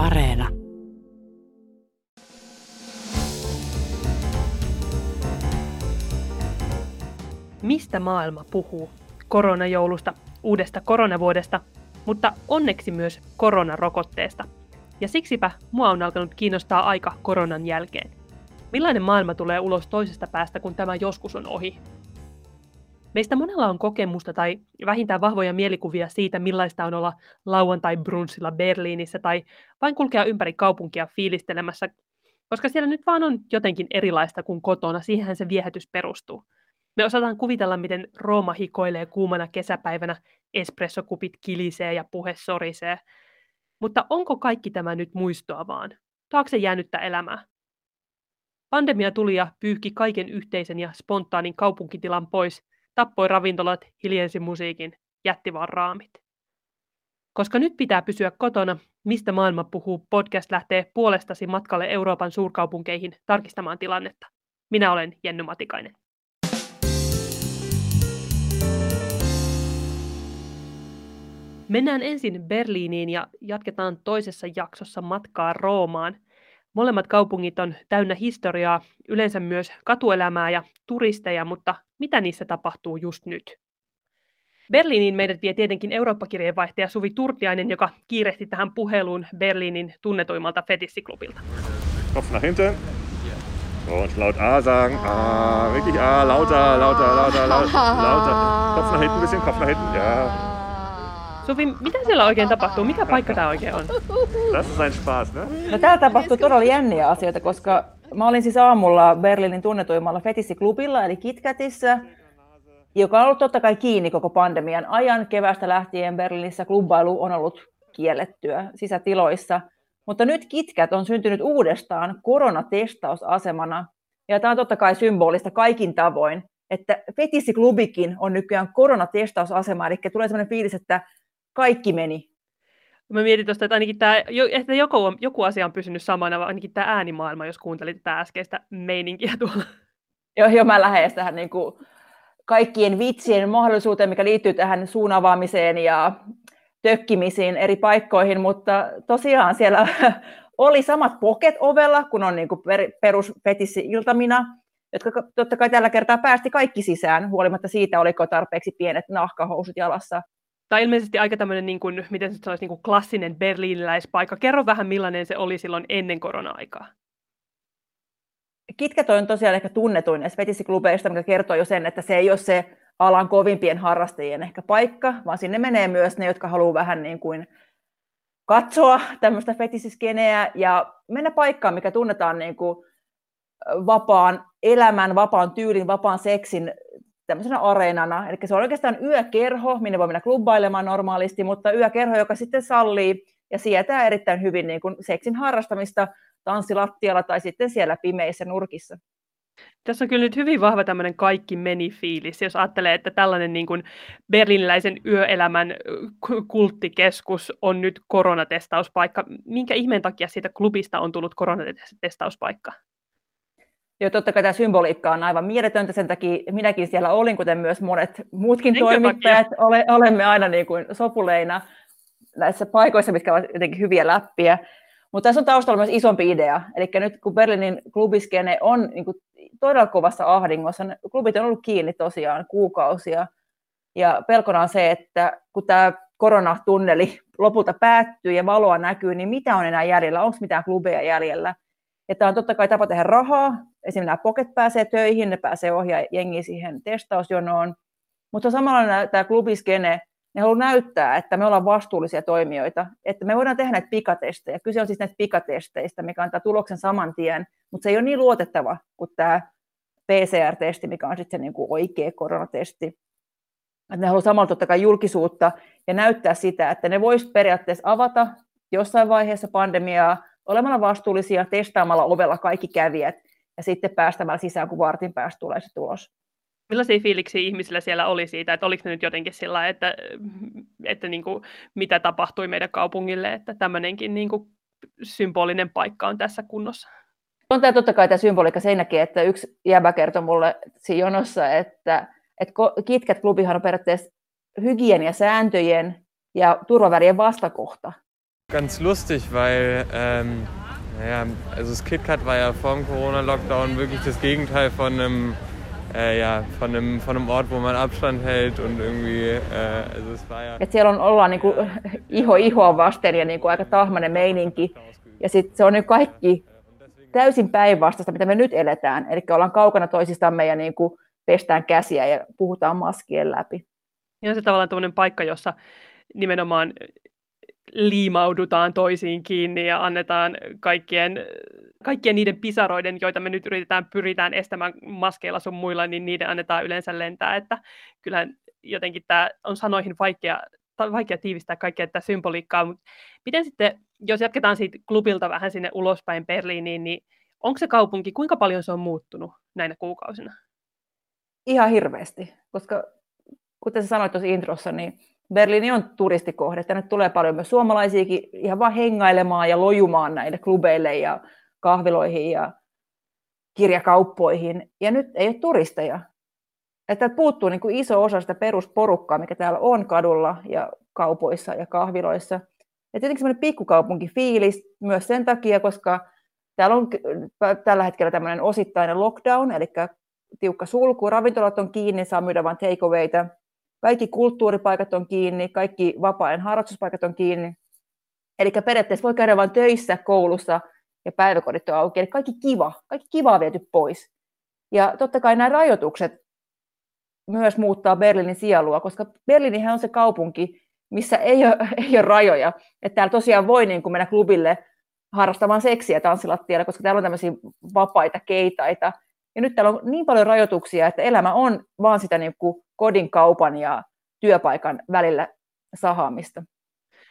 Areena. Mistä maailma puhuu? Koronajoulusta, uudesta koronavuodesta, mutta onneksi myös koronarokotteesta. Ja siksipä mua on alkanut kiinnostaa aika koronan jälkeen. Millainen maailma tulee ulos toisesta päästä, kun tämä joskus on ohi? Meistä monella on kokemusta tai vähintään vahvoja mielikuvia siitä, millaista on olla lauantai-brunssilla Berliinissä tai vain kulkea ympäri kaupunkia fiilistelemässä, koska siellä nyt vaan on jotenkin erilaista kuin kotona, siihenhän se viehätys perustuu. Me osataan kuvitella, miten Rooma hikoilee kuumana kesäpäivänä, espressokupit kilisee ja puhe sorisee. Mutta onko kaikki tämä nyt muistoa vaan? Taakse jäänyttä elämää? Pandemia tuli ja pyyhki kaiken yhteisen ja spontaanin kaupunkitilan pois, tappoi ravintolat, hiljensi musiikin, jätti vaan raamit. Koska nyt pitää pysyä kotona, mistä maailma puhuu, podcast lähtee puolestasi matkalle Euroopan suurkaupunkeihin tarkistamaan tilannetta. Minä olen Jenny Matikainen. Mennään ensin Berliiniin ja jatketaan toisessa jaksossa matkaa Roomaan. Molemmat kaupungit on täynnä historiaa, yleensä myös katuelämää ja turisteja, mutta mitä niissä tapahtuu just nyt? Berliiniin meidät vie tietenkin Eurooppa-kirjeenvaihtaja Suvi Turtiainen, joka kiirehti tähän puheluun Berliinin tunnetuimmalta fetissiklubilta. Kopf nach hinten. Und laut A sagen. A, wirklich A, lauter, lauter, lauter, lauter, lauter. Kopf nach hinten bisschen, Kopf nach hinten. Ja. Suvi, mitä siellä oikein tapahtuu? Mikä paikka tämä oikein on? Das ist ein Spaß, ne? No täällä tapahtuu todella jänniä asioita, koska mä olin siis aamulla Berliinin tunnetuimmalla fetissiklubilla, eli KitKatissa, joka on ollut totta kai kiinni koko pandemian ajan. Kevästä lähtien Berliinissä klubbailu on ollut kiellettyä sisätiloissa. Mutta nyt KitKat on syntynyt uudestaan koronatestausasemana. Ja tämä on totta kai symbolista kaikin tavoin, että fetissiklubikin on nykyään koronatestausasema. Eli tulee sellainen fiilis, että kaikki meni. Mä mietin tuosta, että ainakin tämä, että joku, joku asia on pysynyt samana, ainakin tämä äänimaailma, jos kuuntelit tätä äskeistä meininkiä tuolla. Joo, joo mä lähden tähän niin kuin kaikkien vitsien mahdollisuuteen, mikä liittyy tähän suun avaamiseen ja tökkimisiin eri paikkoihin, mutta tosiaan siellä oli samat poket ovella, kun on niin kuin perus iltamina, jotka totta kai tällä kertaa päästi kaikki sisään, huolimatta siitä, oliko tarpeeksi pienet nahkahousut jalassa. Tämä on ilmeisesti aika tämmöinen, niin kuin, miten se olisi, niin kuin klassinen berliiniläispaikka. Kerro vähän, millainen se oli silloin ennen korona-aikaa. Kitkätö on tosiaan ehkä tunnetuin fetissiklubeista, mikä kertoo jo sen, että se ei ole se alan kovimpien harrastajien ehkä paikka, vaan sinne menee myös ne, jotka haluaa vähän niin kuin katsoa tämmöistä fetisiskeneä ja mennä paikkaan, mikä tunnetaan niin kuin vapaan elämän, vapaan tyylin, vapaan seksin tämmöisenä areenana. Eli se on oikeastaan yökerho, minne voi mennä klubbailemaan normaalisti, mutta yökerho, joka sitten sallii ja sietää erittäin hyvin niin kuin seksin harrastamista tanssilattialla tai sitten siellä pimeissä nurkissa. Tässä on kyllä nyt hyvin vahva tämmöinen kaikki meni fiilis, jos ajattelee, että tällainen niin kuin berliniläisen yöelämän kulttikeskus on nyt koronatestauspaikka. Minkä ihmeen takia siitä klubista on tullut koronatestauspaikka? Joo, totta kai tämä symboliikka on aivan mieletöntä, sen takia minäkin siellä olin, kuten myös monet muutkin Minkä toimittajat. Ole, olemme aina niin kuin sopuleina näissä paikoissa, mitkä ovat jotenkin hyviä läppiä. Mutta tässä on taustalla myös isompi idea. Eli nyt kun Berliinin klubiskene on niin kuin todella kovassa ahdingossa, klubit on ollut kiinni tosiaan kuukausia. Ja pelkona on se, että kun tämä koronatunneli lopulta päättyy ja valoa näkyy, niin mitä on enää jäljellä? Onko mitään klubeja jäljellä? Tämä on totta kai tapa tehdä rahaa. Esimerkiksi nämä pocket pääsee töihin, ne pääsee ohjaa jengi siihen testausjonoon. Mutta samalla tämä klubiskene, ne haluaa näyttää, että me ollaan vastuullisia toimijoita, että me voidaan tehdä näitä pikatestejä. Kyse on siis näistä pikatesteistä, mikä antaa tuloksen saman tien, mutta se ei ole niin luotettava kuin tämä PCR-testi, mikä on sitten se niin kuin oikea koronatesti. Että ne haluaa samalla totta kai julkisuutta ja näyttää sitä, että ne voisivat periaatteessa avata jossain vaiheessa pandemiaa olemalla vastuullisia, testaamalla ovella kaikki kävijät ja sitten päästämällä sisään, kun vartin päästä tulee se tulos. Millaisia fiiliksiä ihmisillä siellä oli siitä, että oliko ne nyt jotenkin sillä että, että niin kuin, mitä tapahtui meidän kaupungille, että tämmöinenkin niin kuin, symbolinen paikka on tässä kunnossa? On tämä totta kai tämä symboliikka senkin, että yksi jäbä kertoi mulle siinä jonossa, että, että KitKat-klubihan on periaatteessa hygieniasääntöjen ja turvavärien vastakohta. Ganz lustig, weil ähm, naja, also das KitKat war ja vor dem Corona-Lockdown wirklich das Gegenteil von einem, äh, ja, von, einem, von einem Ort, wo man Abstand hält und irgendwie, äh, also es war ja... Et siellä on, ollaan niinku iho ihoa vasten ja niinku aika tahmainen meininki. Ja sitten se on nyt kaikki täysin päinvastaista, mitä me nyt eletään. Eli ollaan kaukana toisistamme ja niinku pestään käsiä ja puhutaan maskien läpi. Ja se tavallaan tämmöinen paikka, jossa nimenomaan liimaudutaan toisiin kiinni ja annetaan kaikkien, kaikkien niiden pisaroiden, joita me nyt yritetään, pyritään estämään maskeilla sun muilla, niin niiden annetaan yleensä lentää, että kyllähän jotenkin tämä on sanoihin vaikea, vaikea tiivistää kaikkea tätä symboliikkaa, mutta miten sitten, jos jatketaan siitä klubilta vähän sinne ulospäin Berliiniin, niin onko se kaupunki, kuinka paljon se on muuttunut näinä kuukausina? Ihan hirveästi, koska kuten sanoit tuossa introssa, niin Berliini on turistikohde. Tänne tulee paljon myös suomalaisiakin ihan vaan hengailemaan ja lojumaan näille klubeille ja kahviloihin ja kirjakauppoihin. Ja nyt ei ole turisteja. Että puuttuu niin kuin iso osa sitä perusporukkaa, mikä täällä on kadulla ja kaupoissa ja kahviloissa. Ja tietenkin semmoinen pikkukaupunkifiilis myös sen takia, koska täällä on tällä hetkellä tämmöinen osittainen lockdown, eli tiukka sulku, ravintolat on kiinni, saa myydä vain takeawayta, kaikki kulttuuripaikat on kiinni, kaikki vapaa-ajan harrastuspaikat on kiinni. Eli periaatteessa voi käydä vain töissä, koulussa ja päiväkodit on auki. Eli kaikki kiva, kaikki kiva on viety pois. Ja totta kai nämä rajoitukset myös muuttaa Berliinin sielua, koska Berliinihän on se kaupunki, missä ei ole, ei ole rajoja. Että täällä tosiaan voi niin kuin mennä klubille harrastamaan seksiä tanssilattialla, koska täällä on tämmöisiä vapaita keitaita, ja nyt täällä on niin paljon rajoituksia, että elämä on vaan sitä niin kuin kodin, kaupan ja työpaikan välillä sahaamista.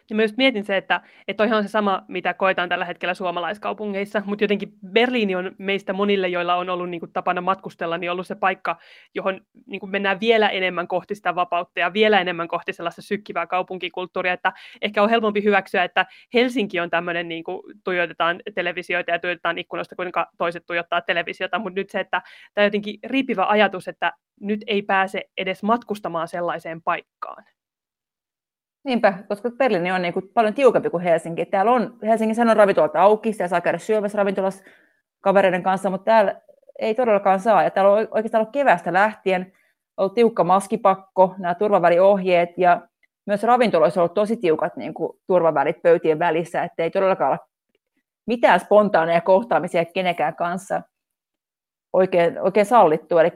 Ja myös mietin se, että, että toihan on se sama, mitä koetaan tällä hetkellä suomalaiskaupungeissa, mutta jotenkin Berliini on meistä monille, joilla on ollut niin kuin, tapana matkustella, niin ollut se paikka, johon niin kuin, mennään vielä enemmän kohti sitä vapautta ja vielä enemmän kohti sellaista sykkivää kaupunkikulttuuria, että ehkä on helpompi hyväksyä, että Helsinki on tämmöinen, niin kuin tuijotetaan televisioita ja tuijotetaan ikkunoista, kuinka toiset tuijottaa televisiota, mutta nyt se, että tämä jotenkin riipivä ajatus, että nyt ei pääse edes matkustamaan sellaiseen paikkaan. Niinpä, koska Berliini on niin kuin paljon tiukempi kuin Helsinki. Täällä on, Helsingissä on ravintolat auki, siellä saa käydä syömässä ravintolassa kavereiden kanssa, mutta täällä ei todellakaan saa. Ja täällä on oikeastaan ollut kevästä lähtien ollut tiukka maskipakko, nämä turvaväliohjeet ja myös ravintoloissa on ollut tosi tiukat niin kuin, turvavälit pöytien välissä, että ei todellakaan ole mitään spontaaneja kohtaamisia kenenkään kanssa oikein, oikein sallittu. Eli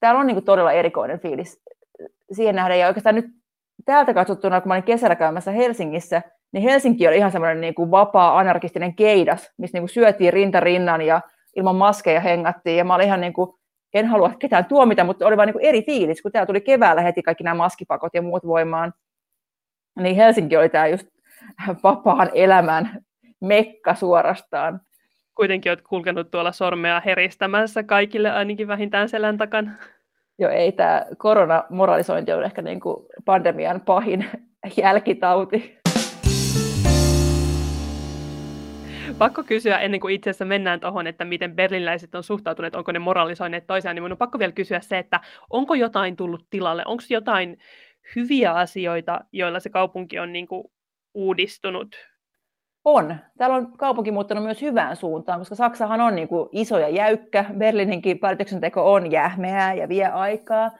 täällä on niin kuin, todella erikoinen fiilis siihen nähden. Ja oikeastaan nyt täältä katsottuna, kun mä olin kesällä käymässä Helsingissä, niin Helsinki oli ihan semmoinen niin kuin vapaa anarkistinen keidas, missä niin kuin syötiin rinta rinnan ja ilman maskeja hengattiin. Ja mä olin ihan niin kuin, en halua ketään tuomita, mutta oli vain niin kuin eri fiilis, kun täällä tuli keväällä heti kaikki nämä maskipakot ja muut voimaan. Niin Helsinki oli tämä just vapaan elämän mekka suorastaan. Kuitenkin olet kulkenut tuolla sormea heristämässä kaikille ainakin vähintään selän takana jo ei tämä koronamoralisointi ole ehkä niin kuin pandemian pahin jälkitauti. Pakko kysyä ennen kuin itse asiassa mennään tuohon, että miten berlinläiset on suhtautuneet, onko ne moralisoineet toisiaan, niin minun on pakko vielä kysyä se, että onko jotain tullut tilalle, onko jotain hyviä asioita, joilla se kaupunki on niin kuin uudistunut on. Täällä on kaupunki muuttanut myös hyvään suuntaan, koska Saksahan on niin kuin iso ja jäykkä. Berliininkin päätöksenteko on jähmeää ja vie aikaa.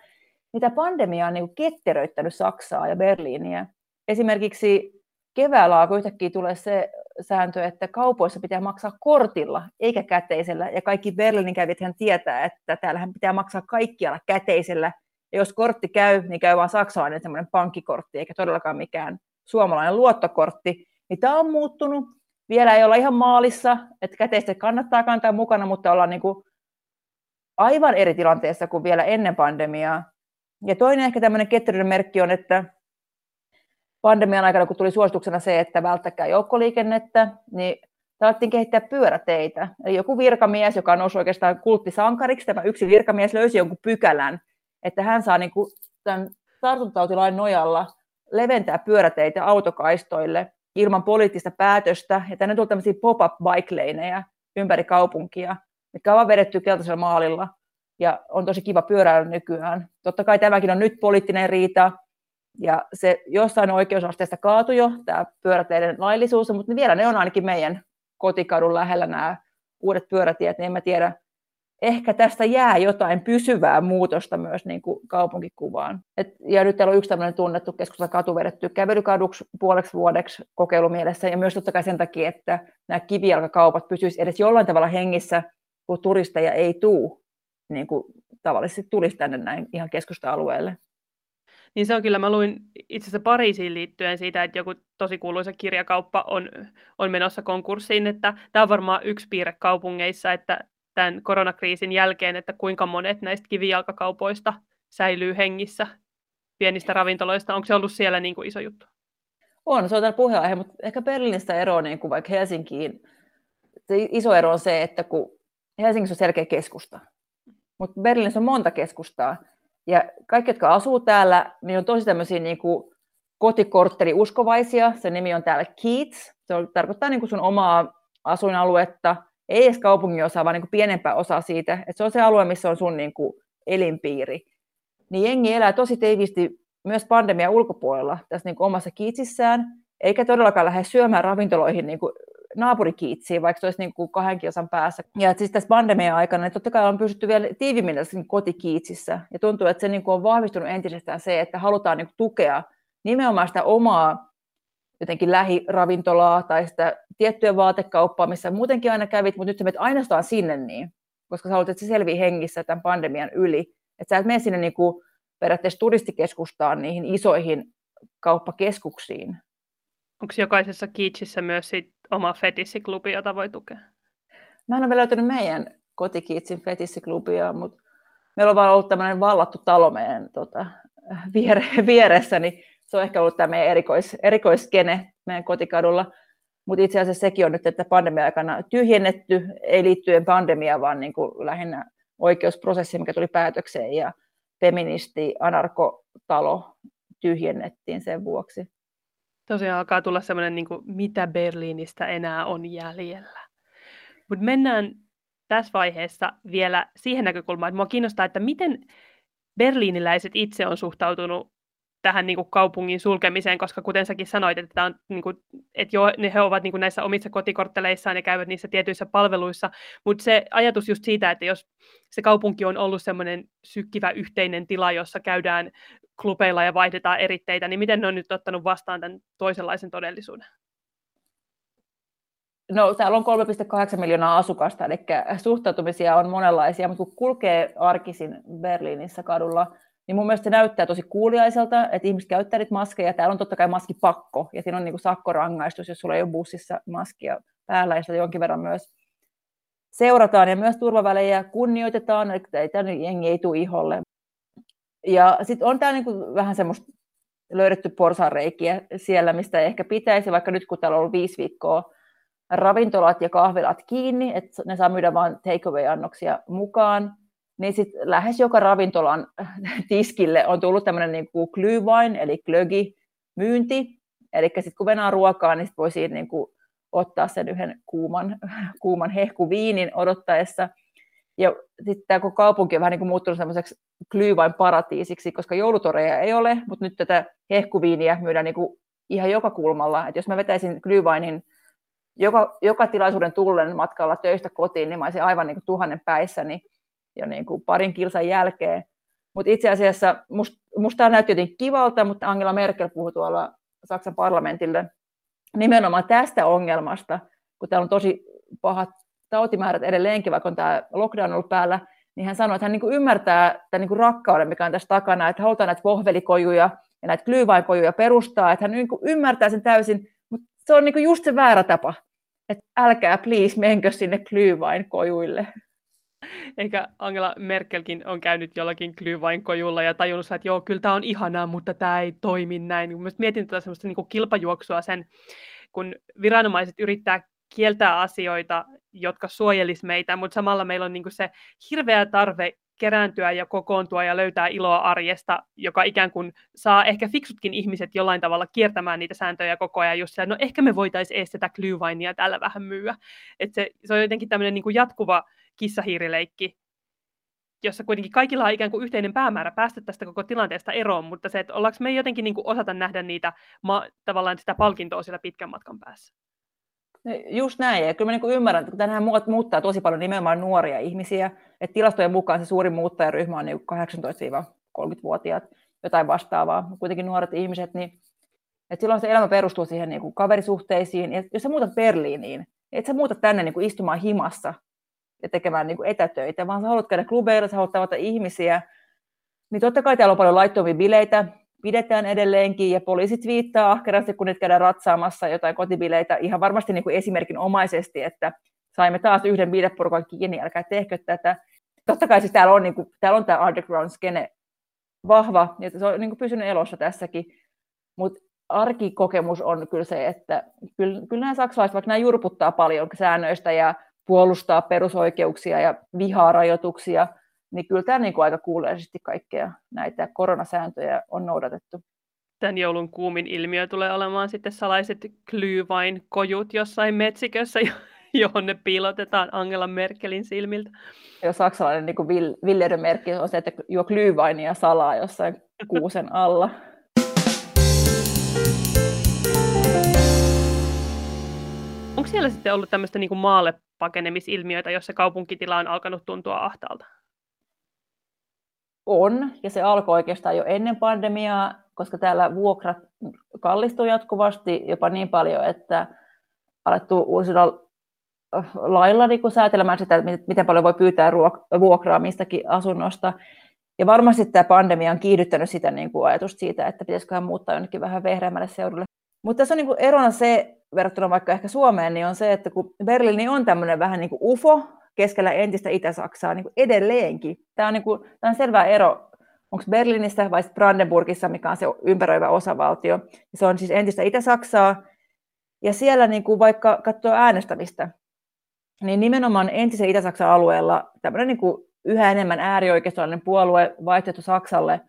Mitä pandemia on niin kuin ketteröittänyt Saksaa ja Berliiniä. Esimerkiksi keväällä alkoi yhtäkkiä tulee se sääntö, että kaupoissa pitää maksaa kortilla eikä käteisellä. Ja kaikki Berliinin kävijät tietää, että täällähän pitää maksaa kaikkialla käteisellä. Ja jos kortti käy, niin käy vain saksalainen semmoinen pankkikortti, eikä todellakaan mikään suomalainen luottokortti niin tämä on muuttunut. Vielä ei olla ihan maalissa, että käteistä kannattaa kantaa mukana, mutta ollaan niin kuin aivan eri tilanteessa kuin vielä ennen pandemiaa. Ja toinen ehkä tämmöinen ketteryyden merkki on, että pandemian aikana, kun tuli suosituksena se, että välttäkää joukkoliikennettä, niin tavattiin kehittää pyöräteitä. Eli joku virkamies, joka on oikeastaan kulttisankariksi, tämä yksi virkamies löysi jonkun pykälän, että hän saa niin kuin tämän tartuntatautilain nojalla leventää pyöräteitä autokaistoille ilman poliittista päätöstä. Ja tänne tuli tämmöisiä pop-up bike ympäri kaupunkia, mitkä on vedetty keltaisella maalilla ja on tosi kiva pyöräillä nykyään. Totta kai tämäkin on nyt poliittinen riita, Ja se jossain oikeusasteesta kaatui jo, tämä pyöräteiden laillisuus, mutta vielä ne on ainakin meidän kotikadun lähellä nämä uudet pyörätiet, niin en mä tiedä, ehkä tästä jää jotain pysyvää muutosta myös niin kuin kaupunkikuvaan. Et, ja nyt täällä on yksi tämmöinen tunnettu keskusta katu vedetty kävelykaduksi puoleksi vuodeksi kokeilumielessä, ja myös totta kai sen takia, että nämä kivijalkakaupat pysyisivät edes jollain tavalla hengissä, kun turisteja ei tule, niin kuin tavallisesti tulisi tänne näin ihan keskusta-alueelle. Niin se on kyllä, mä luin itse asiassa Pariisiin liittyen siitä, että joku tosi kuuluisa kirjakauppa on, on menossa konkurssiin, että tämä on varmaan yksi piirre kaupungeissa, että tämän koronakriisin jälkeen, että kuinka monet näistä kivijalkakaupoista säilyy hengissä pienistä ravintoloista. Onko se ollut siellä niin kuin iso juttu? On, se on täällä puheenaihe, mutta ehkä Berliinistä ero niin kuin vaikka Helsinkiin. Se iso ero on se, että kun Helsingissä on selkeä keskusta, mutta Berliinissä on monta keskustaa. Ja kaikki, jotka asuu täällä, niin on tosi tämmöisiä niin kuin kotikortteri-uskovaisia. Se nimi on täällä Keats. Se on, tarkoittaa niin kuin sun omaa asuinaluetta – ei edes kaupungin osa, vaan niin kuin pienempää osaa siitä, että se on se alue, missä on sun niin kuin elinpiiri. Niin jengi elää tosi teivisti myös pandemian ulkopuolella tässä niin kuin omassa kiitsissään, eikä todellakaan lähde syömään ravintoloihin niin kuin naapurikiitsiin, vaikka se olisi niin kuin kahden kilsan päässä. Ja siis tässä pandemian aikana niin totta kai on pysytty vielä tiivimmin niin kotikiitsissä. Ja tuntuu, että se niin kuin on vahvistunut entisestään se, että halutaan niin kuin tukea nimenomaan sitä omaa jotenkin lähiravintolaa tai sitä tiettyä vaatekauppaa, missä muutenkin aina kävit, mutta nyt sä menet ainoastaan sinne niin, koska sä haluat, että se selvii hengissä tämän pandemian yli. Että sä et mene sinne niin kuin periaatteessa turistikeskustaan niihin isoihin kauppakeskuksiin. Onko jokaisessa kiitsissä myös sit oma fetissiklubi, jota voi tukea? Mä en ole vielä löytänyt meidän kotikiitsin fetissiklubia, mutta meillä on vaan ollut tämmöinen vallattu talo meidän tota, viere, vieressä, niin se on ehkä ollut tämä meidän erikois, erikoiskene meidän kotikadulla. Mutta itse asiassa sekin on nyt, että pandemia-aikana tyhjennetty, ei liittyen pandemiaan, vaan niin kuin lähinnä oikeusprosessi, mikä tuli päätökseen, ja feministi anarkotalo tyhjennettiin sen vuoksi. Tosiaan alkaa tulla semmoinen, niin kuin, mitä Berliinistä enää on jäljellä. Mutta mennään tässä vaiheessa vielä siihen näkökulmaan, että minua kiinnostaa, että miten berliiniläiset itse on suhtautunut tähän niin kuin kaupungin sulkemiseen, koska kuten säkin sanoit, että, on, niin kuin, että jo, ne he ovat niin kuin näissä omissa kotikortteleissaan ja käyvät niissä tietyissä palveluissa, mutta se ajatus just siitä, että jos se kaupunki on ollut semmoinen sykkivä yhteinen tila, jossa käydään klubeilla ja vaihdetaan eritteitä, niin miten ne on nyt ottanut vastaan tämän toisenlaisen todellisuuden? No, täällä on 3,8 miljoonaa asukasta, eli suhtautumisia on monenlaisia, mutta kun kulkee arkisin Berliinissä kadulla, niin mun mielestä se näyttää tosi kuuliaiselta, että ihmiset käyttää niitä maskeja. Täällä on totta kai maskipakko, ja siinä on niin kuin sakkorangaistus, jos sulla ei ole bussissa maskia päällä, ja sitä jonkin verran myös seurataan, ja myös turvavälejä kunnioitetaan, että ei tänne jengi ei tule iholle. Ja sitten on täällä niin kuin vähän semmoista löydetty porsareikiä siellä, mistä ei ehkä pitäisi, vaikka nyt kun täällä on ollut viisi viikkoa ravintolat ja kahvilat kiinni, että ne saa myydä vain takeaway-annoksia mukaan, niin sitten lähes joka ravintolan tiskille on tullut tämmöinen niin kuin eli glögi, myynti. Eli sitten kun venää ruokaa, niin sit voi siitä niin kuin ottaa sen yhden kuuman, kuuman hehkuviinin odottaessa. Ja sitten tämä kaupunki on vähän niin kuin muuttunut semmoiseksi glühwein paratiisiksi, koska joulutoreja ei ole, mutta nyt tätä hehkuviiniä myydään niin kuin ihan joka kulmalla. Et jos mä vetäisin glühweinin joka, joka tilaisuuden tullen matkalla töistä kotiin, niin mä olisin aivan niin kuin tuhannen päissä, niin jo niin kuin parin kilsan jälkeen. Mutta itse asiassa musta, tämä näytti jotenkin kivalta, mutta Angela Merkel puhui tuolla Saksan parlamentille nimenomaan tästä ongelmasta, kun täällä on tosi pahat tautimäärät edelleenkin, vaikka on tämä lockdown ollut päällä, niin hän sanoi, että hän niin ymmärtää tämän niin rakkauden, mikä on tässä takana, että halutaan näitä vohvelikojuja ja näitä glyyvainkojuja perustaa, että hän niin ymmärtää sen täysin, mutta se on niin just se väärä tapa, että älkää please menkö sinne glyyvainkojuille. Eikä Angela Merkelkin on käynyt jollakin kojulla ja tajunnut, että joo, kyllä tämä on ihanaa, mutta tämä ei toimi näin. Mielestäni mietin tätä semmoista niin kilpajuoksua sen, kun viranomaiset yrittää kieltää asioita, jotka suojelis meitä, mutta samalla meillä on niin se hirveä tarve kerääntyä ja kokoontua ja löytää iloa arjesta, joka ikään kuin saa ehkä fiksutkin ihmiset jollain tavalla kiertämään niitä sääntöjä koko ajan just no ehkä me voitaisiin edes tätä tällä vähän myyä. Et se, se on jotenkin tämmöinen niin jatkuva kissahiirileikki. jossa kuitenkin kaikilla on ikään kuin yhteinen päämäärä päästä tästä koko tilanteesta eroon, mutta se, että ollaanko me jotenkin niin kuin osata nähdä niitä ma- tavallaan sitä palkintoa siellä pitkän matkan päässä. No, just näin, ja kyllä mä niin ymmärrän, että tänään muuttaa tosi paljon nimenomaan nuoria ihmisiä, että tilastojen mukaan se suurin muuttajaryhmä on niin 18-30-vuotiaat, jotain vastaavaa, kuitenkin nuoret ihmiset, niin että silloin se elämä perustuu siihen niin kuin kaverisuhteisiin, ja jos sä muutat Berliiniin, et sä muuta tänne niin kuin istumaan himassa ja tekemään niin kuin etätöitä, vaan sä haluat käydä klubeilla, sä haluat tavata ihmisiä, niin totta kai täällä on paljon laittomia bileitä, pidetään edelleenkin, ja poliisit viittaa ahkerasti, kun nyt käydään ratsaamassa jotain kotibileitä, ihan varmasti niin kuin esimerkin omaisesti, että saimme taas yhden bileporukan kiinni, älkää tehkö tätä. Totta kai siis täällä on, niin kuin, täällä on tämä underground-skene vahva, ja se on niin kuin pysynyt elossa tässäkin, mutta arkikokemus on kyllä se, että kyllä, kyllä nämä saksalaiset, vaikka nämä jurputtaa paljon säännöistä ja puolustaa perusoikeuksia ja vihaa rajoituksia, niin kyllä tämä niin kuin aika kuuleisesti kaikkea näitä koronasääntöjä on noudatettu. Tämän joulun kuumin ilmiö tulee olemaan sitten salaiset klyyvain kojut jossain metsikössä, johon ne piilotetaan Angela Merkelin silmiltä. Joo, saksalainen niin villeiden merkki on se, että juo klyyvainia salaa jossain kuusen alla. Onko siellä sitten ollut tämmöistä niin kuin maalle pakenemisilmiöitä, jossa kaupunkitila on alkanut tuntua ahtaalta? On, ja se alkoi oikeastaan jo ennen pandemiaa, koska täällä vuokrat kallistuu jatkuvasti jopa niin paljon, että alettu uusilla äh, lailla niin kuin säätelemään sitä, miten paljon voi pyytää vuokraa mistäkin asunnosta. Ja varmasti tämä pandemia on kiihdyttänyt sitä niin kuin ajatusta siitä, että pitäisiköhän muuttaa jonnekin vähän vehreämmälle seudulle. Mutta tässä on niin kuin erona se, verrattuna vaikka ehkä Suomeen, niin on se, että kun Berliini on tämmöinen vähän niin kuin UFO keskellä entistä Itä-Saksaa niin kuin edelleenkin. Tämä on, niin kuin, tämä on selvä ero, onko Berliinissä vai Brandenburgissa, mikä on se ympäröivä osavaltio. Se on siis entistä Itä-Saksaa. Ja siellä niin kuin vaikka katsoo äänestämistä, niin nimenomaan entisen Itä-Saksan alueella tämmöinen niin kuin yhä enemmän äärioikeistolainen puolue vaihtoehto Saksalle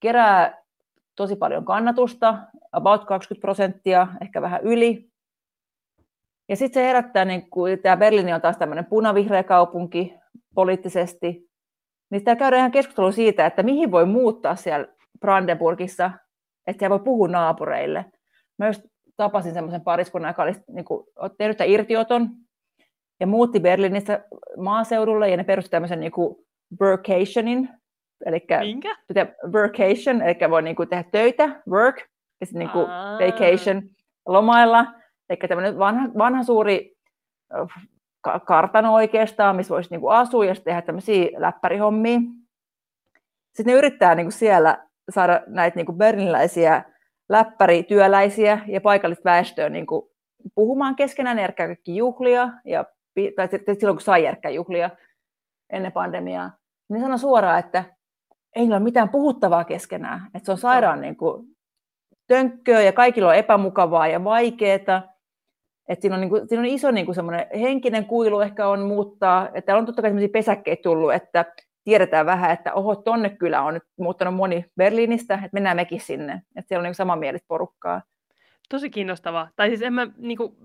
kerää tosi paljon kannatusta, about 20 prosenttia, ehkä vähän yli. Ja sitten se herättää, niin kun tämä Berliini on taas tämmöinen punavihreä kaupunki poliittisesti, niin tämä käydään ihan keskustelu siitä, että mihin voi muuttaa siellä Brandenburgissa, että siellä voi puhua naapureille. Mä just tapasin semmoisen pariskunnan, joka oli niin kuin, tehnyt tämän irtioton ja muutti Berliinistä maaseudulle ja ne perusti tämmöisen niin kuin workationin, eli Minkä? workation, eli voi niin kuin tehdä töitä, work, ja sitten niin kuin vacation, lomailla, eli tämmöinen vanha, vanha suuri kartano oikeastaan, missä voisi niin asua ja tehdä tämmöisiä läppärihommia. Sitten ne yrittää niin kuin siellä saada näitä niin kuin berliniläisiä läppärityöläisiä ja paikallista väestöä niin kuin puhumaan keskenään, järkkää kaikki juhlia, ja, tai silloin kun sai järkkää juhlia ennen pandemiaa, niin sanoi suoraan, että ei ole mitään puhuttavaa keskenään, että se on sairaan niin kuin, tönkköä ja kaikilla on epämukavaa ja vaikeaa. Että siinä, on, niin kuin, siinä on iso niin kuin henkinen kuilu ehkä on muuttaa, että täällä on totta kai sellaisia pesäkkeitä tullut, että tiedetään vähän, että oho, tonne kyllä on nyt muuttanut moni Berliinistä, että mennään mekin sinne. Että siellä on niin samanmielistä porukkaa. Tosi kiinnostavaa. Tai siis en mä, niin kuin,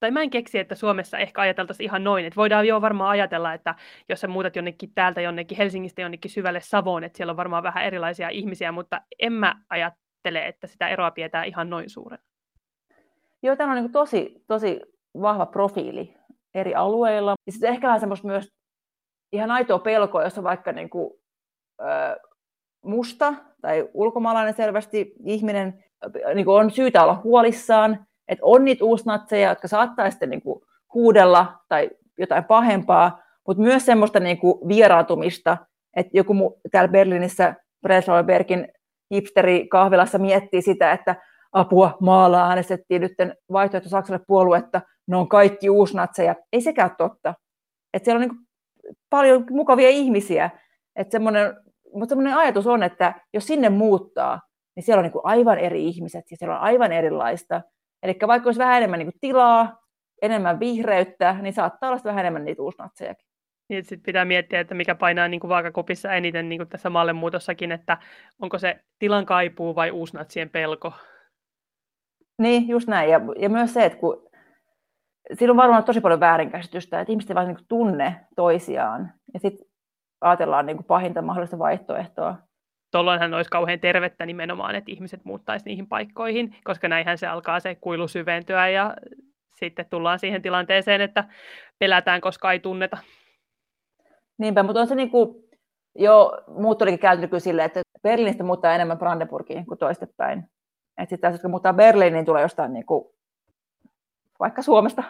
tai mä en keksi, että Suomessa ehkä ajateltaisiin ihan noin. Että voidaan jo varmaan ajatella, että jos sä muutat jonnekin täältä jonnekin Helsingistä jonnekin syvälle Savoon, että siellä on varmaan vähän erilaisia ihmisiä, mutta en mä ajattele, että sitä eroa pidetään ihan noin suuren. Joo, täällä on niin tosi, tosi vahva profiili eri alueilla. Ja sitten ehkä vähän semmoista myös ihan aitoa pelkoa, jos on vaikka niin kuin, ö, musta tai ulkomaalainen selvästi ihminen, niin kuin on syytä olla huolissaan, että on niitä uusnatseja, jotka saattaa sitten niin kuin huudella tai jotain pahempaa, mutta myös semmoista niin kuin vieraatumista, että joku täällä Berliinissä Breslauer Bergin hipsteri kahvilassa miettii sitä, että apua, maalla äänestettiin nyt vaihtoehto Saksalle puoluetta, ne on kaikki uusnatseja. Ei sekään totta. Että siellä on niin paljon mukavia ihmisiä. Että semmoinen, mutta semmoinen ajatus on, että jos sinne muuttaa, niin siellä on niin aivan eri ihmiset ja siellä on aivan erilaista. Eli vaikka olisi vähän enemmän niin tilaa, enemmän vihreyttä, niin saattaa olla vähän enemmän niitä uusnatsejakin. Niin, sitten pitää miettiä, että mikä painaa niin kuin vaakakopissa eniten niin kuin tässä mallemuutossakin, että onko se tilan kaipuu vai uusnatsien pelko. Niin, just näin. Ja, ja myös se, että kun siinä on varmaan tosi paljon väärinkäsitystä, että ihmiset eivät niin tunne toisiaan. Ja sitten ajatellaan niin kuin pahinta mahdollista vaihtoehtoa. Tuolloinhan olisi kauhean tervettä nimenomaan, että ihmiset muuttaisi niihin paikkoihin, koska näinhän se alkaa se kuilu syventyä ja sitten tullaan siihen tilanteeseen, että pelätään, koska ei tunneta. Niinpä, mutta on se niin kuin jo muuttolikin kääntynyt silleen, että Berliinistä muuttaa enemmän Brandenburgiin kuin toistepäin. Että sitten jos muuttaa Berliiniin, niin tulee jostain niin kuin, vaikka Suomesta.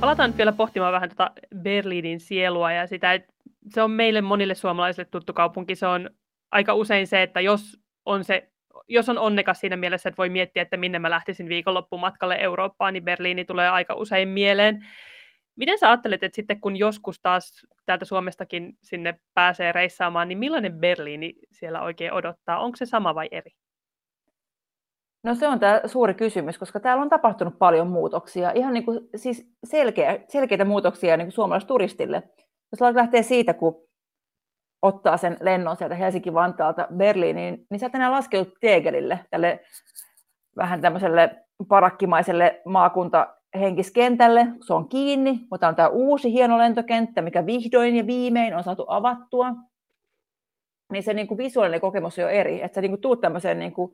Palataan nyt vielä pohtimaan vähän tuota Berliinin sielua ja sitä, että se on meille monille suomalaisille tuttu kaupunki. Se on aika usein se, että jos on se jos on onnekas siinä mielessä, että voi miettiä, että minne mä lähtisin viikonloppumatkalle Eurooppaan, niin Berliini tulee aika usein mieleen. Miten sä ajattelet, että sitten kun joskus taas täältä Suomestakin sinne pääsee reissaamaan, niin millainen Berliini siellä oikein odottaa? Onko se sama vai eri? No se on tämä suuri kysymys, koska täällä on tapahtunut paljon muutoksia, ihan niin kuin, siis selkeä, selkeitä muutoksia niin suomalaisturistille. Jos lähtee siitä, kun ottaa sen lennon sieltä Helsinki-Vantaalta Berliiniin, niin sieltä enää laskeudut Tegelille, tälle vähän tämmöiselle parakkimaiselle maakuntahenkiskentälle. Se on kiinni, mutta on tämä uusi hieno lentokenttä, mikä vihdoin ja viimein on saatu avattua. Niin se niin kuin visuaalinen kokemus on jo eri, että sä niin kuin tuut tämmöiseen niin kuin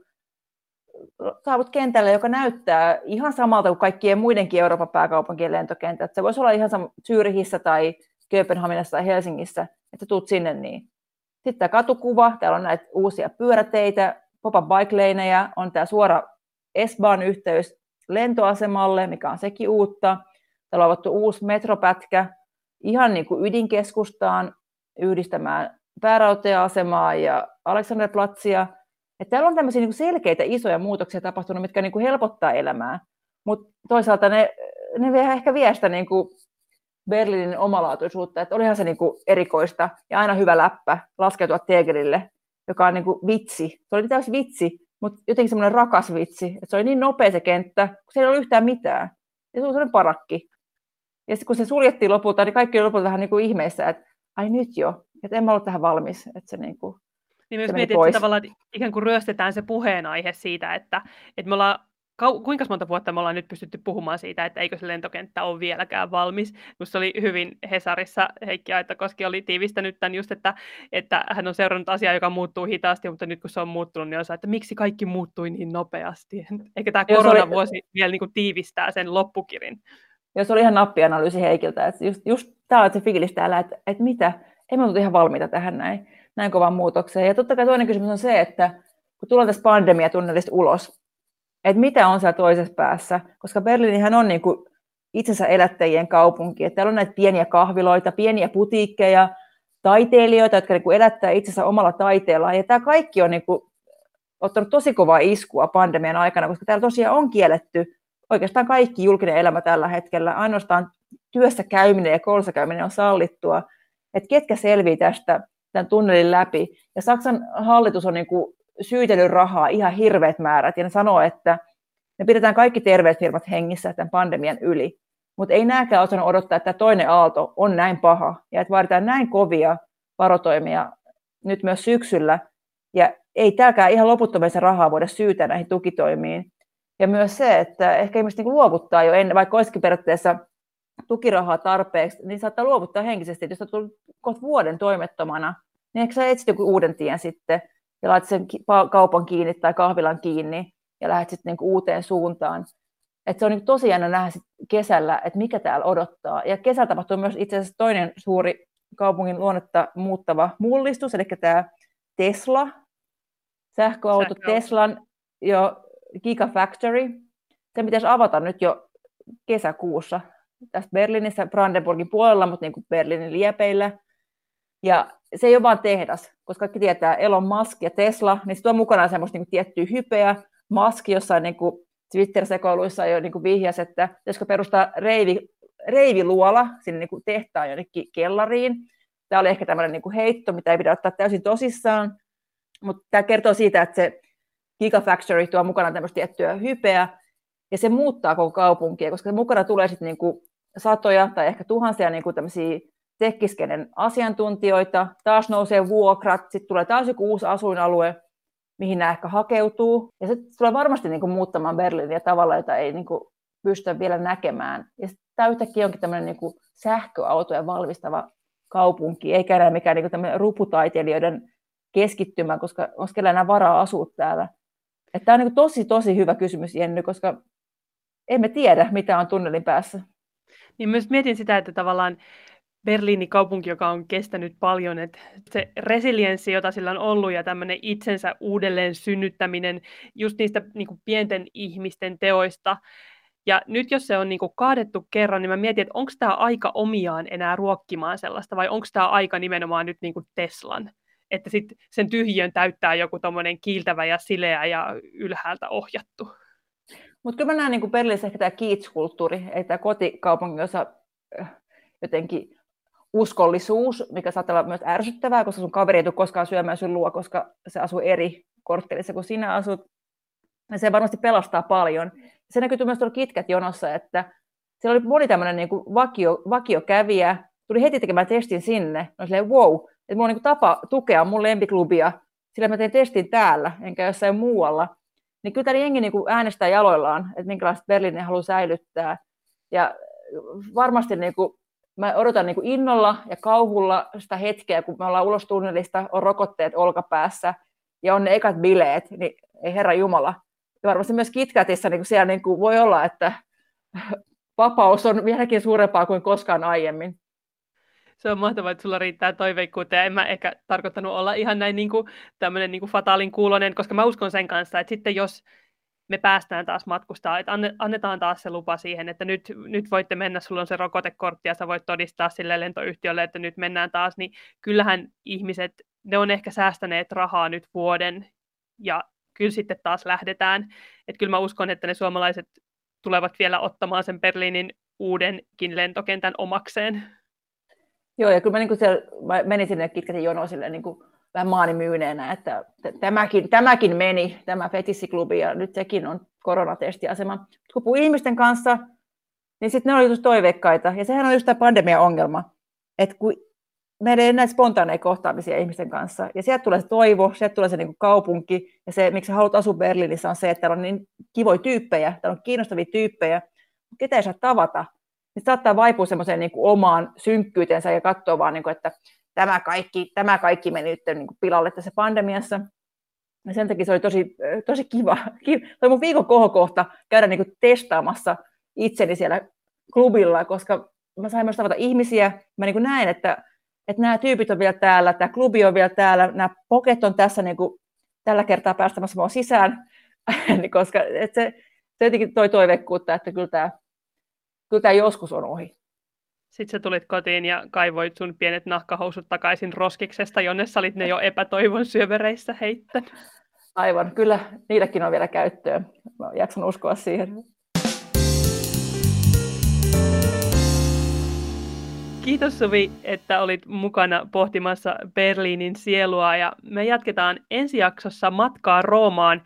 saavut kentälle, joka näyttää ihan samalta kuin kaikkien muidenkin Euroopan pääkaupunkien lentokentät. Se voisi olla ihan sama Zyrihissä tai Kööpenhaminassa tai Helsingissä, että tuut sinne niin. Sitten tämä katukuva, täällä on näitä uusia pyöräteitä, pop-up bike on tämä suora S-Bahn yhteys lentoasemalle, mikä on sekin uutta. Täällä on avattu uusi metropätkä ihan niin kuin ydinkeskustaan yhdistämään päärauteasemaa ja Alexanderplatsia. Että täällä on tämmöisiä niin kuin selkeitä isoja muutoksia tapahtunut, mitkä niin kuin helpottaa elämää. Mutta toisaalta ne, ne vie ehkä vie sitä niin kuin Berliinin omalaatuisuutta, että olihan se niin kuin erikoista ja aina hyvä läppä laskeutua Tegelille, joka on niin kuin vitsi. Se oli täysin vitsi, mutta jotenkin semmoinen rakas vitsi, että se oli niin nopea se kenttä, kun se ei ollut yhtään mitään. Ja se oli semmoinen parakki. Ja sitten kun se suljettiin lopulta, niin kaikki oli lopulta vähän niin kuin ihmeissä, että ai nyt jo, että en mä ollut tähän valmis. Että se niin kuin, niin myös mietin, että tavallaan ikään kuin ryöstetään se puheenaihe siitä, että, että me ollaan kau- kuinka monta vuotta me ollaan nyt pystytty puhumaan siitä, että eikö se lentokenttä ole vieläkään valmis. Minusta oli hyvin Hesarissa Heikki Aitakoski oli tiivistänyt tämän just, että, että hän on seurannut asiaa, joka muuttuu hitaasti, mutta nyt kun se on muuttunut, niin on että miksi kaikki muuttui niin nopeasti. Eikä tämä koronavuosi oli... vielä niin kuin tiivistää sen loppukirin. Jos oli ihan nappianalyysi Heikiltä, että just, just tämä on se fiilis täällä, että, että mitä, ei me ihan valmiita tähän näin, näin kovaan muutokseen. Ja totta kai toinen kysymys on se, että kun tullaan tästä pandemiatunnelista ulos, että mitä on siellä toisessa päässä, koska Berliinihän on niin kuin itsensä elättäjien kaupunki. Että täällä on näitä pieniä kahviloita, pieniä putiikkeja, taiteilijoita, jotka niin kuin elättää itsensä omalla taiteellaan. Ja tämä kaikki on niin kuin ottanut tosi kovaa iskua pandemian aikana, koska täällä tosiaan on kielletty oikeastaan kaikki julkinen elämä tällä hetkellä. Ainoastaan työssä käyminen ja koulussa käyminen on sallittua. Että ketkä selvii tästä tämän tunnelin läpi. Ja Saksan hallitus on niin kuin syytellyt rahaa ihan hirveät määrät, ja ne sanoo, että me pidetään kaikki terveet firmat hengissä tämän pandemian yli. Mutta ei nämäkään osannut odottaa, että toinen aalto on näin paha, ja että vaaditaan näin kovia varotoimia nyt myös syksyllä, ja ei täälläkään ihan loputtomasti rahaa voida syytää näihin tukitoimiin. Ja myös se, että ehkä ihmiset niin luovuttaa jo ennen, vaikka olisikin periaatteessa tukirahaa tarpeeksi, niin saattaa luovuttaa henkisesti, että jos olet tullut vuoden toimettomana, niin ehkä sä etsit joku uuden tien sitten, ja laitat sen kaupan kiinni tai kahvilan kiinni ja lähdet sitten niinku uuteen suuntaan. Et se on niinku tosi jännä nähdä sit kesällä, että mikä täällä odottaa. Ja kesällä tapahtuu myös itse asiassa toinen suuri kaupungin luonnetta muuttava mullistus, eli tämä Tesla, sähköauto Sähkö. Teslan jo Gigafactory. Se pitäisi avata nyt jo kesäkuussa tästä Berliinissä, Brandenburgin puolella, mutta niin kuin Berliinin liepeillä. Ja se ei ole vain tehdas, koska kaikki tietää Elon Musk ja Tesla, niin se tuo mukanaan semmoista niin tiettyä hypeä. Musk jossain niin kuin Twitter-sekoiluissa jo niin kuin vihjasi, että pitäisikö perustaa reivi, reiviluola sinne niin kuin tehtaan jonnekin kellariin. Tämä oli ehkä tämmöinen niin kuin heitto, mitä ei pidä ottaa täysin tosissaan, mutta tämä kertoo siitä, että se Gigafactory tuo mukana tämmöistä tiettyä hypeä, ja se muuttaa koko kaupunkia, koska se mukana tulee sitten niin kuin satoja tai ehkä tuhansia niin kuin tämmöisiä tekkiskenen asiantuntijoita, taas nousee vuokrat, sitten tulee taas joku uusi asuinalue, mihin nämä ehkä hakeutuu. Ja se tulee varmasti niin kuin muuttamaan Berliiniä tavalla, jota ei niin kuin pystyä vielä näkemään. Ja tämä yhtäkkiä onkin tämmöinen niin sähköautoja valmistava kaupunki, eikä enää mikään niin kuin ruputaiteilijoiden keskittymä, koska onko enää varaa asua täällä. Että tämä on niin tosi, tosi hyvä kysymys, Jenny, koska emme tiedä, mitä on tunnelin päässä. Niin myös mietin sitä, että tavallaan Berliini kaupunki, joka on kestänyt paljon, että se resilienssi, jota sillä on ollut ja tämmöinen itsensä uudelleen synnyttäminen just niistä niin kuin pienten ihmisten teoista. Ja nyt jos se on niin kuin kaadettu kerran, niin mä mietin, että onko tämä aika omiaan enää ruokkimaan sellaista vai onko tämä aika nimenomaan nyt niin kuin Teslan? Että sit sen tyhjön täyttää joku tommonen kiiltävä ja sileä ja ylhäältä ohjattu. Mutta kyllä mä näen niin Berliinissä ehkä tämä kiitskulttuuri, että tämä kotikaupunki, jossa äh, jotenkin uskollisuus, mikä saattaa olla myös ärsyttävää, koska sun kaveri ei tule koskaan syömään sun luo, koska se asuu eri korttelissa kuin sinä asut. Ja se varmasti pelastaa paljon. Se näkyy myös tuolla Kitkat jonossa, että siellä oli moni tämmöinen niin vakio, vakiokävijä, tuli heti tekemään testin sinne. No silleen, wow, että mulla on niin tapa tukea mun lempiklubia, sillä mä teen testin täällä, enkä jossain muualla. Niin kyllä tämä jengi niin äänestää jaloillaan, että minkälaista Berliiniä haluaa säilyttää. Ja varmasti niin kuin mä odotan niin kuin innolla ja kauhulla sitä hetkeä, kun me ollaan ulos tunnelista, on rokotteet olkapäässä ja on ne ekat bileet, niin ei herra Jumala. Ja varmasti myös KitKatissa niin kuin siellä niin kuin voi olla, että vapaus on vieläkin suurempaa kuin koskaan aiemmin. Se on mahtavaa, että sulla riittää toiveikkuutta ja en mä ehkä tarkoittanut olla ihan näin niin kuin, tämmöinen niin kuin fataalin kuulonen, koska mä uskon sen kanssa, että sitten jos me päästään taas matkustaa, että annetaan taas se lupa siihen, että nyt, nyt voitte mennä, sulla on se rokotekortti ja sä voit todistaa sille lentoyhtiölle, että nyt mennään taas, niin kyllähän ihmiset, ne on ehkä säästäneet rahaa nyt vuoden ja kyllä sitten taas lähdetään. Että kyllä mä uskon, että ne suomalaiset tulevat vielä ottamaan sen Berliinin uudenkin lentokentän omakseen. Joo, ja kyllä mä, niin siellä, mä menin sinne kitkätin jonoon silleen, niin kuin vähän maanimyyneenä, että tämäkin, tämäkin meni, tämä fetissiklubi, ja nyt sekin on koronatestiasema. Kun puhuu ihmisten kanssa, niin sitten ne oli just toiveikkaita, ja sehän on just tämä pandemia-ongelma, että kun meillä ei näitä spontaaneja kohtaamisia ihmisten kanssa, ja sieltä tulee se toivo, sieltä tulee se niin kaupunki, ja se, miksi haluat asua Berliinissä, on se, että täällä on niin kivoja tyyppejä, täällä on kiinnostavia tyyppejä, ketä ei saa tavata, niin saattaa vaipua semmoiseen niin omaan synkkyytensä ja katsoa vaan, niin kuin, että tämä kaikki, tämä kaikki meni nyt niin kuin pilalle tässä pandemiassa. Ja sen takia se oli tosi, tosi kiva. Se oli mun viikon kohokohta käydä niin kuin testaamassa itseni siellä klubilla, koska mä sain myös tavata ihmisiä. Mä niin kuin näen, että, että nämä tyypit on vielä täällä, tämä klubi on vielä täällä, nämä poket on tässä niin kuin, tällä kertaa päästämässä mua sisään, niin koska että se, se jotenkin toi toiveikkuutta, että kyllä tämä, kyllä tämä joskus on ohi. Sitten sä tulit kotiin ja kaivoit sun pienet nahkahousut takaisin roskiksesta, jonne sä olit ne jo epätoivon syövereissä heittänyt. Aivan, kyllä niilläkin on vielä käyttöä. Mä jaksan uskoa siihen. Kiitos Suvi, että olit mukana pohtimassa Berliinin sielua ja me jatketaan ensi jaksossa matkaa Roomaan.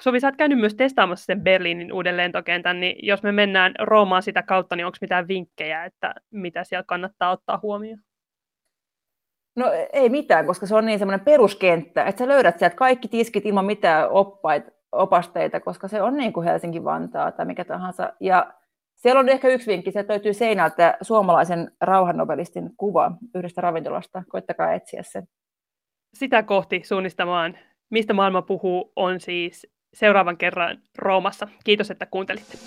Sovi, sä oot käynyt myös testaamassa sen Berliinin uuden lentokentän, niin jos me mennään Roomaan sitä kautta, niin onko mitään vinkkejä, että mitä siellä kannattaa ottaa huomioon? No ei mitään, koska se on niin semmoinen peruskenttä, että sä löydät sieltä kaikki tiskit ilman mitään oppait, opasteita, koska se on niin kuin Helsinki-Vantaa tai mikä tahansa. Ja siellä on ehkä yksi vinkki, se löytyy seinältä suomalaisen rauhannovelistin kuva yhdestä ravintolasta. Koittakaa etsiä se. Sitä kohti suunnistamaan. Mistä maailma puhuu on siis seuraavan kerran Roomassa. Kiitos, että kuuntelitte.